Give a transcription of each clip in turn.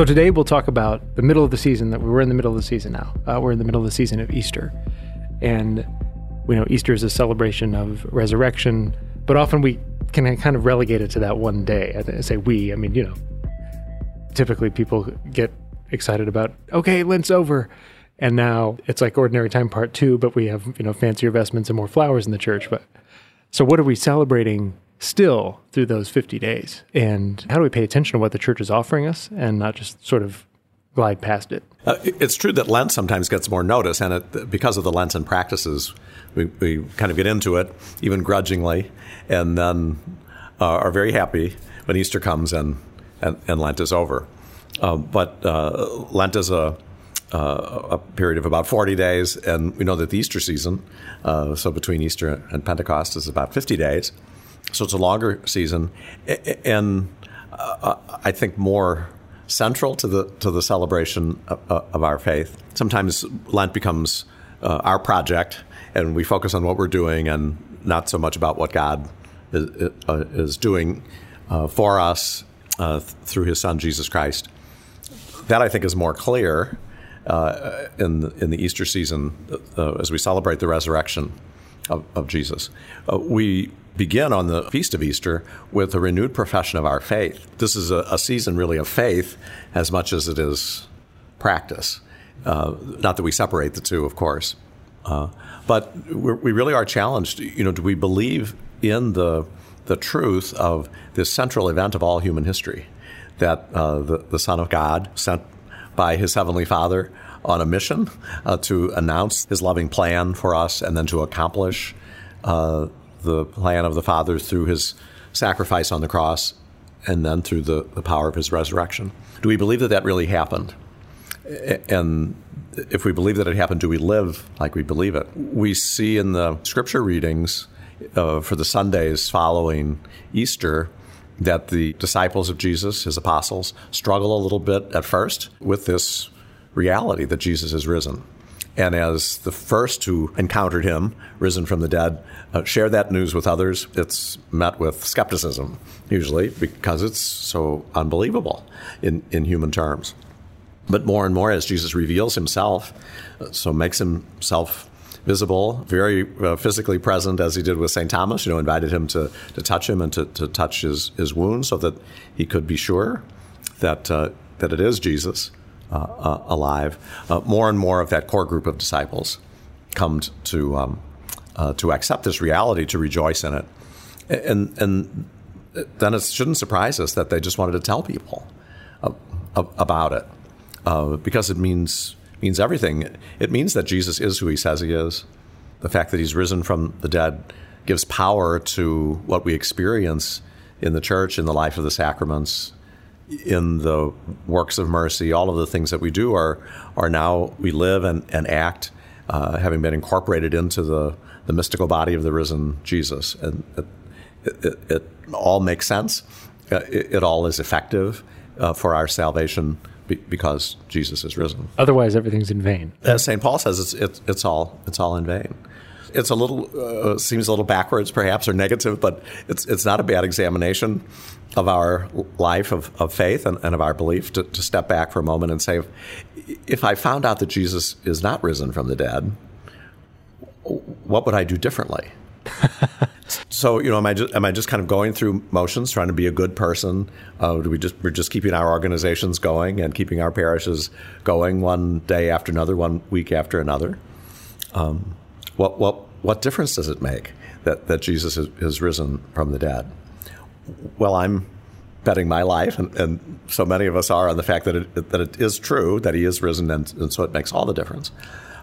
So today we'll talk about the middle of the season. That we're in the middle of the season now. Uh, we're in the middle of the season of Easter, and we know Easter is a celebration of resurrection, but often we can kind of relegate it to that one day. I say we. I mean, you know, typically people get excited about okay, Lent's over, and now it's like ordinary time part two, but we have you know fancier vestments and more flowers in the church. But so what are we celebrating still through those 50 days? And how do we pay attention to what the church is offering us and not just sort of glide past it? Uh, it's true that Lent sometimes gets more notice, and it, because of the Lenten practices, we, we, kind of get into it, even grudgingly, and then uh, are very happy when Easter comes and, and, and Lent is over. Uh, but uh, Lent is a uh, a period of about 40 days, and we know that the Easter season, uh, so between Easter and Pentecost, is about 50 days. So it's a longer season, and uh, I think more central to the to the celebration of, of our faith. Sometimes Lent becomes uh, our project, and we focus on what we're doing, and not so much about what God is, uh, is doing uh, for us through His Son Jesus Christ. That I think is more clear uh, in in the Easter season uh, as we celebrate the resurrection of, of Jesus. Uh, we begin on the feast of Easter with a renewed profession of our faith. This is a, a season really of faith as much as it is practice. Uh, not that we separate the two, of course, uh, but we really are challenged. You know, do we believe in the the truth of this central event of all human history? That uh, the, the Son of God, sent by his Heavenly Father on a mission uh, to announce his loving plan for us and then to accomplish uh, the plan of the Father through his sacrifice on the cross and then through the, the power of his resurrection. Do we believe that that really happened? And if we believe that it happened, do we live like we believe it? We see in the scripture readings uh, for the Sundays following Easter that the disciples of Jesus, his apostles, struggle a little bit at first with this reality that Jesus is risen. And as the first who encountered him, risen from the dead, uh, share that news with others, it's met with skepticism, usually, because it's so unbelievable in, in human terms. But more and more, as Jesus reveals himself, uh, so makes himself visible, very uh, physically present, as he did with St. Thomas, you know, invited him to, to touch him and to, to touch his, his wound so that he could be sure that, uh, that it is Jesus alive. Uh, more and more of that core group of disciples come to, um, uh, to accept this reality, to rejoice in it. And, and then it shouldn't surprise us that they just wanted to tell people about it because it means means everything. It means that Jesus is who he says he is. The fact that he's risen from the dead gives power to what we experience in the church, in the life of the sacraments, in the works of mercy. All of the things that we do are, are now, we live and, and act, uh, having been incorporated into the, the mystical body of the risen Jesus. And it, it, it all makes sense. Uh, it, it, all is effective uh, for our salvation because Jesus is risen. Otherwise, everything's in vain. As St. Paul says, it's, it's, it's, all, it's all in vain. It's a little, uh, seems a little backwards perhaps or negative, but it's, it's not a bad examination of our life of, of faith and, and of our belief to, to step back for a moment and say, if, if I found out that Jesus is not risen from the dead, what would I do differently? so you know, am I just am I just kind of going through motions, trying to be a good person? Uh, do we just we're just keeping our organizations going and keeping our parishes going one day after another, one week after another? Um, what what what difference does it make that that Jesus has, is risen from the dead? Well, I'm betting my life, and, and, so many of us are on the fact that it, that it is true that he is risen, and, and so it makes all the difference.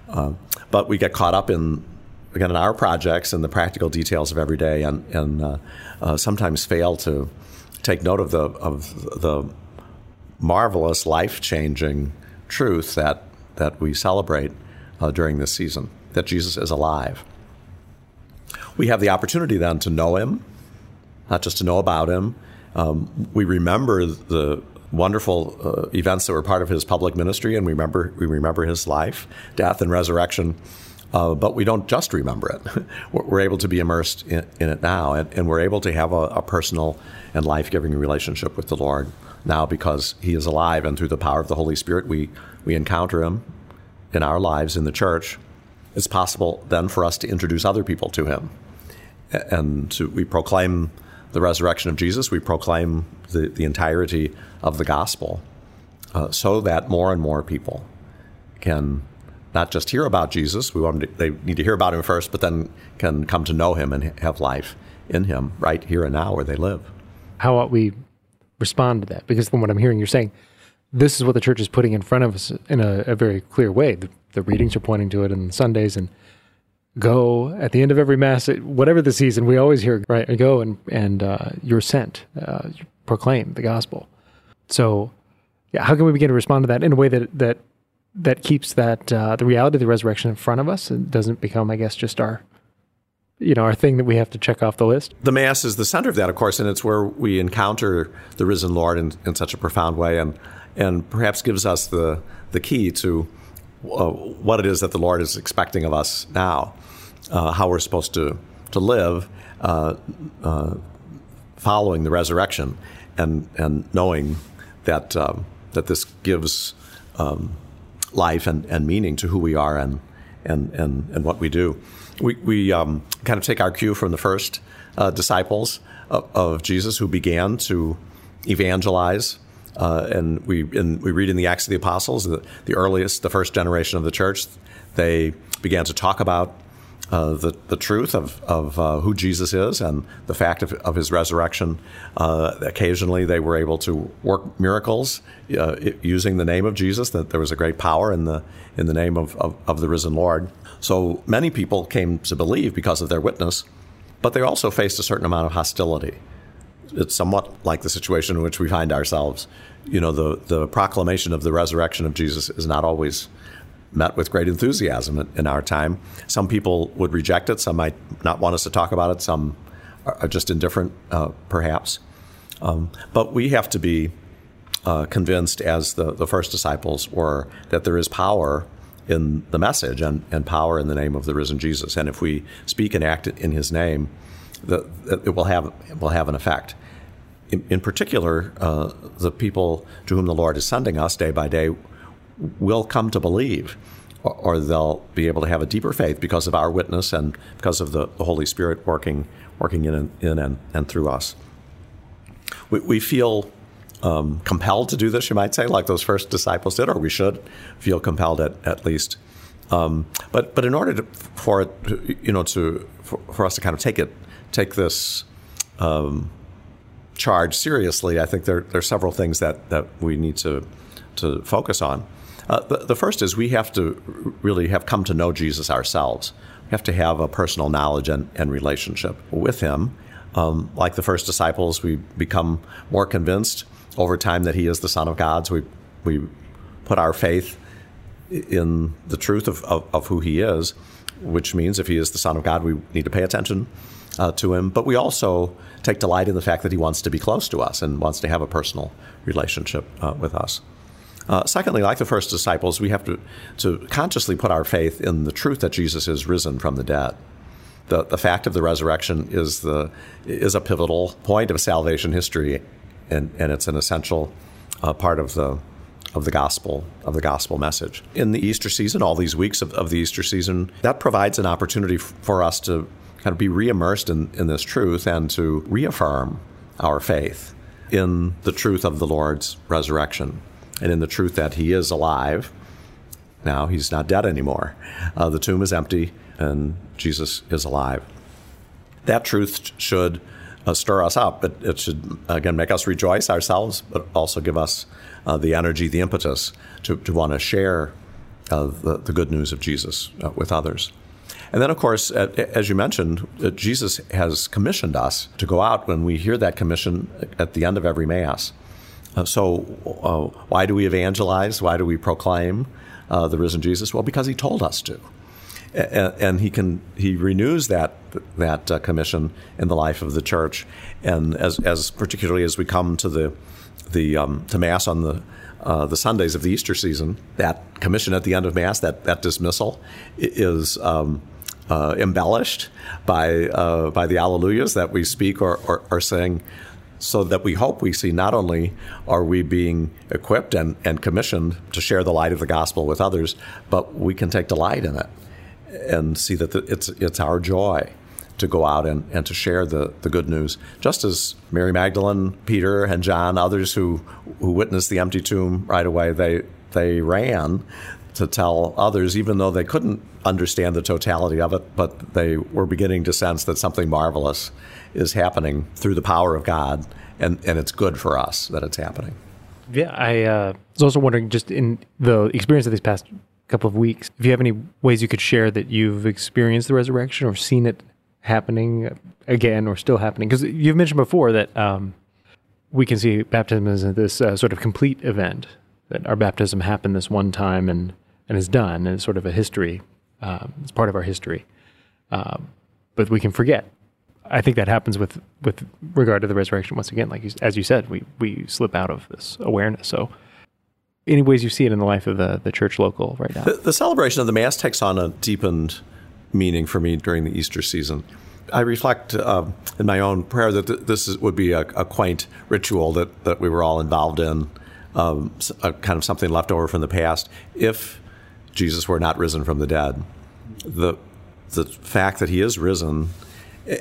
Uh, but we get caught up in again in our projects and the practical details of every day, and, and uh, uh, sometimes fail to take note of the of the marvelous, life changing truth that that we celebrate uh, during this season that Jesus is alive. We have the opportunity then to know Him, not just to know about Him. Um, we remember the wonderful uh, events that were part of His public ministry, and we remember we remember His life, death, and resurrection uh, but we don't just remember it. we're able to be immersed in, in it now, and, and, we're able to have a, a personal and life giving relationship with the Lord now because He is alive, and through the power of the Holy Spirit, we, we encounter Him in our lives in the church. It's possible then for us to introduce other people to Him. And we proclaim the resurrection of Jesus, we proclaim the, the entirety of the gospel uh, so that more and more people can not just hear about Jesus, we want to, they need to hear about him first, but then can come to know him and have life in him right here and now where they live. How ought we respond to that? Because from what I'm hearing, you're saying this is what the church is putting in front of us in a, a very clear way. The, the, readings are pointing to it on Sundays and go at the end of every mass, whatever the season, we always hear, right? Go and, and uh, you're sent, uh, proclaim the gospel. So, yeah, how can we begin to respond to that in a way that, that, that keeps that, uh, the reality of the resurrection in front of us and doesn't become, I guess, just our, you know, our thing that we have to check off the list? The Mass is the center of that, of course, and it's where we encounter the risen Lord in, in such a profound way and, and perhaps gives us the, the key to uh, what it is that the Lord is expecting of us now, uh, how we're supposed to, to live uh, uh following the resurrection, and, and knowing that, um, that this gives um, life and, and meaning to who we are and, and, and, and what we do. We, we um, kind of take our cue from the first disciples of, of Jesus who began to evangelize uh, and we and we read in the Acts of the Apostles, the, the, earliest, the first generation of the church, they began to talk about uh, the, the truth of, of uh, who Jesus is and the fact of, of his resurrection. Uh, occasionally, they were able to work miracles uh, using the name of Jesus. That there was a great power in the in the name of, of, of the risen Lord. So many people came to believe because of their witness, but they also faced a certain amount of hostility it's somewhat like the situation in which we find ourselves. You know, the, the proclamation of the resurrection of Jesus is not always met with great enthusiasm in our time. Some people would reject it, some might not want us to talk about it, some are just indifferent, uh, perhaps. Um, but we have to be uh, convinced, as the, the first disciples were, that there is power in the message and, and power in the name of the risen Jesus. And if we speak and act in his name, it will have will have an effect. In, in particular, uh, the people to whom the Lord is sending us day by day will come to believe, or, or, they'll be able to have a deeper faith because of our witness and because of the, the Holy Spirit working working in and, in and, and through us. We, we feel um, compelled to do this, you might say, like those first disciples did, or we should feel compelled at, at least. Um, but but in order to, for it, you know, to for, for, us to kind of take it take this um, charge seriously, I think there, there are several things that, that we need to, to focus on. Uh, the, the, first is we have to really have come to know Jesus ourselves. We have to have a personal knowledge and, and relationship with him. Um, like the first disciples, we become more convinced over time that he is the Son of God. So we, we put our faith in the truth of, of, of who he is, which means if he is the Son of God, we need to pay attention uh, to him, but we also take delight in the fact that he wants to be close to us and wants to have a personal relationship uh, with us. Uh, secondly, like the first disciples, we have to, to consciously put our faith in the truth that Jesus is risen from the dead. The, the fact of the resurrection is, the, is a pivotal point of salvation history, and, and it's an essential uh, part of the, of the gospel of the gospel message. In the Easter season, all these weeks of, of the Easter season, that provides an opportunity for us to kind of be reimmersed in, in this truth and to reaffirm our faith in the truth of the Lord's resurrection and in the truth that He is alive. Now He's not dead anymore. Uh, the tomb is empty and Jesus is alive. That truth should uh, stir us up. It, it, should, again, make us rejoice ourselves, but also give us uh, the energy, the impetus to, to want to share uh, the, the good news of Jesus uh, with others. And then, of course, as you mentioned, Jesus has commissioned us to go out when we hear that commission at the end of every Mass. Uh, so, uh, why do we evangelize? Why do we proclaim uh, the risen Jesus? Well, because He told us to. And, and he can he renews that that uh, commission in the life of the church, and as, as particularly as we come to the the um, to mass on the uh, the Sundays of the Easter season, that commission at the end of Mass, that, that dismissal, is um, uh, embellished by uh, by the Alleluias that we speak or, or, or sing so that we hope we see not only are we being equipped and, and commissioned to share the light of the gospel with others, but we can take delight in it and see that the, it's, it's our joy to go out and, and to share the, the good news. Just as Mary Magdalene, Peter, and John, others who, who witnessed the empty tomb right away, they, they ran to tell others, even though they couldn't understand the totality of it, but they were beginning to sense that something marvelous is happening through the power of God, and, and it's good for us that it's happening. Yeah, I uh, was also wondering, just in the experience of these past couple of weeks, if you have any ways you could share that you've experienced the resurrection or seen it happening again or still happening? Because you've mentioned before that um, we can see baptism as this uh, sort of complete event, that our baptism happened this one time and, and is done, and it's sort of a history. Um, it's part of our history. Um, but we can forget. I think that happens with, with regard to the resurrection once again. Like you, as you said, we, we slip out of this awareness. So, any ways you see it in the life of the, the church local right now? The, the celebration of the Mass takes on a deepened meaning for me during the Easter season. I reflect uh, in my own prayer that th- this is, would be a, a, quaint ritual that, that we were all involved in, um, a, kind of something left over from the past. If Jesus were not risen from the dead, the the fact that he is risen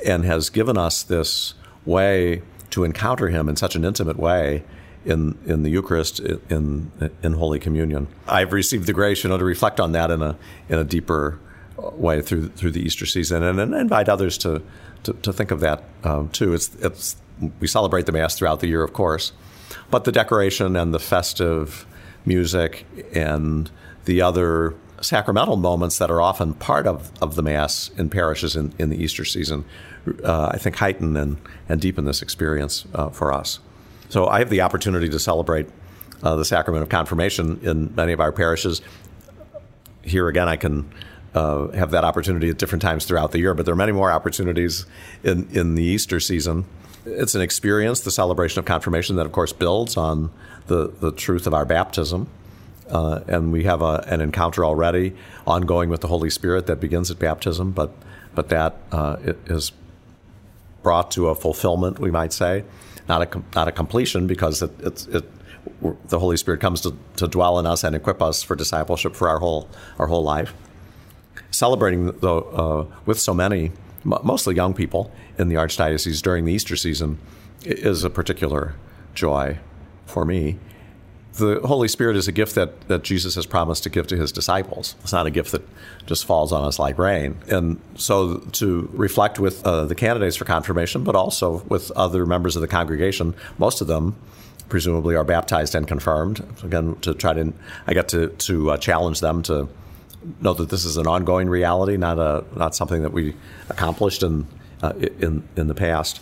and has given us this way to encounter him in such an intimate way in in the Eucharist in in Holy Communion. I've received the grace, you know, to reflect on that in a in a deeper way through through the Easter season, and, and invite others to to, to think of that um, too. It's it's we celebrate the Mass throughout the year, of course, but the decoration and the festive music and the other sacramental moments that are often part of, of the Mass in parishes in, in the Easter season, uh, I think heighten and, and deepen this experience uh, for us. So I have the opportunity to celebrate uh, the sacrament of confirmation in many of our parishes. Here again, I can uh, have that opportunity at different times throughout the year, but there are many more opportunities in, in the Easter season. It's an experience, the celebration of confirmation, that of course builds on the, the truth of our baptism. Uh, and we have a, an encounter already ongoing with the Holy Spirit that begins at baptism, but, but that uh, is brought to a fulfillment, we might say, not a, not a completion because it, it, it the Holy Spirit comes to, to dwell in us and equip us for discipleship for our whole, our whole life celebrating the, uh, with so many, mostly young people in the Archdiocese during the Easter season is a particular joy for me. The Holy Spirit is a gift that, that Jesus has promised to give to his disciples. It's not a gift that just falls on us like rain. And so to reflect with uh, the candidates for confirmation, but also with other members of the congregation, most of them presumably are baptized and confirmed. Again, to try to, I get to, to uh, challenge them to know that this is an ongoing reality, not a not something that we accomplished in uh, in in the past.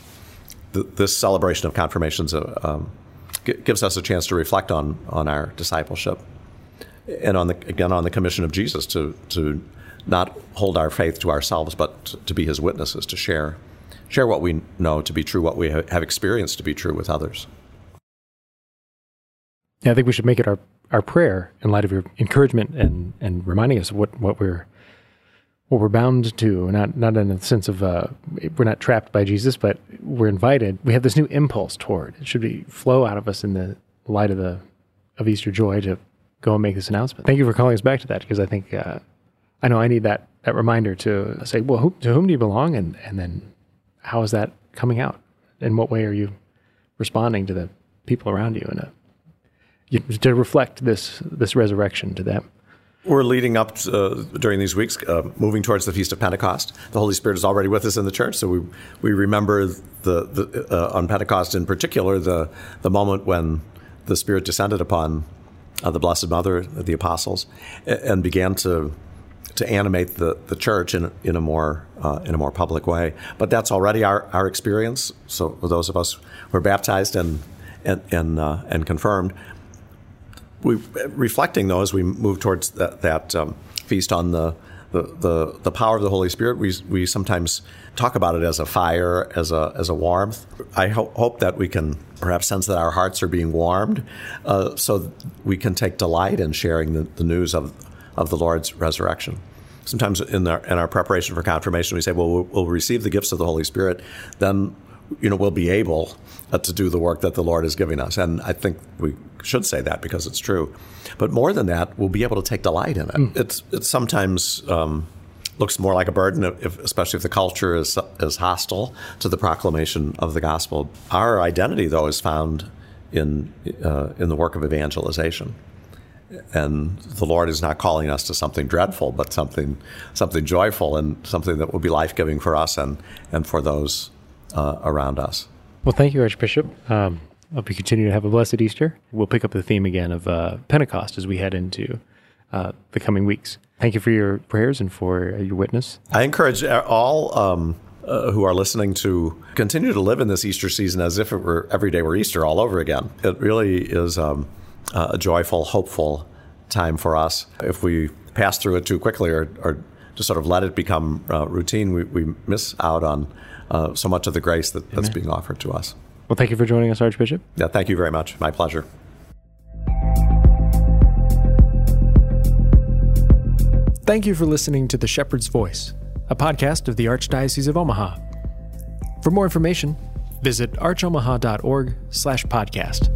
this celebration of confirmations um, gives us a chance to reflect on on our discipleship, and on the again on the commission of Jesus to to not hold our faith to ourselves, but to be His witnesses, to share share what we know to be true, what we have experienced to be true with others. Yeah, I think we should make it our our prayer in light of your encouragement and and reminding us of what what we're what we're bound to not not in a sense of uh, we're not trapped by Jesus but we're invited. We have this new impulse toward. It should be flow out of us in the light of the of Easter joy to go and make this announcement. Thank you for calling us back to that because I think uh, I know I need that that reminder to say well who, to whom do you belong? And and then how is that coming out? In what way are you responding to the people around you? In a to reflect this this resurrection to them. We're leading up uh, during these weeks, uh, moving towards the Feast of Pentecost. The Holy Spirit is already with us in the church, so we we remember the, the uh, on Pentecost in particular the the moment when the Spirit descended upon uh, the Blessed Mother, the apostles, and began to to animate the, the church in in a more uh, in a more public way. But that's already our, our experience. So those of us who are baptized and and and, uh, and confirmed, we reflecting though as we move towards that, that um, feast on the, the, the the power of the Holy Spirit, we we sometimes talk about it as a fire, as a as a warmth. I ho- hope that we can perhaps sense that our hearts are being warmed, uh, so we can take delight in sharing the, the news of of the Lord's resurrection sometimes in our, in our preparation for confirmation, we say, well, well, we'll receive the gifts of the Holy Spirit. Then you know, we'll be able uh, to do the work that the Lord is giving us. And I think we should say that because it's true. But more than that, we'll be able to take delight in it. Mm. It's, it's sometimes um, looks more like a burden, if, especially if the culture is, is hostile to the proclamation of the gospel. Our identity, though, is found in, uh, in the work of evangelization. And the Lord is not calling us to something dreadful, but something, something joyful and something that will be life giving for us and, and for those uh, around us. Well, thank you, Archbishop. Um, hope you continue to have a blessed Easter. We'll pick up the theme again of uh, Pentecost as we head into uh, the coming weeks. Thank you for your prayers and for your witness. I encourage all um, uh, who are listening to continue to live in this Easter season as if it were every day were Easter all over again. It really is um, a joyful, hopeful time for us. If we pass through it too quickly or, or just sort of let it become uh, routine, we, we miss out on uh, so much of the grace that, that's being offered to us. Well, thank you for joining us, Archbishop. Yeah, thank you very much. My pleasure. Thank you for listening to The Shepherd's Voice, a podcast of the Archdiocese of Omaha. For more information, visit archomaha.org slash podcast.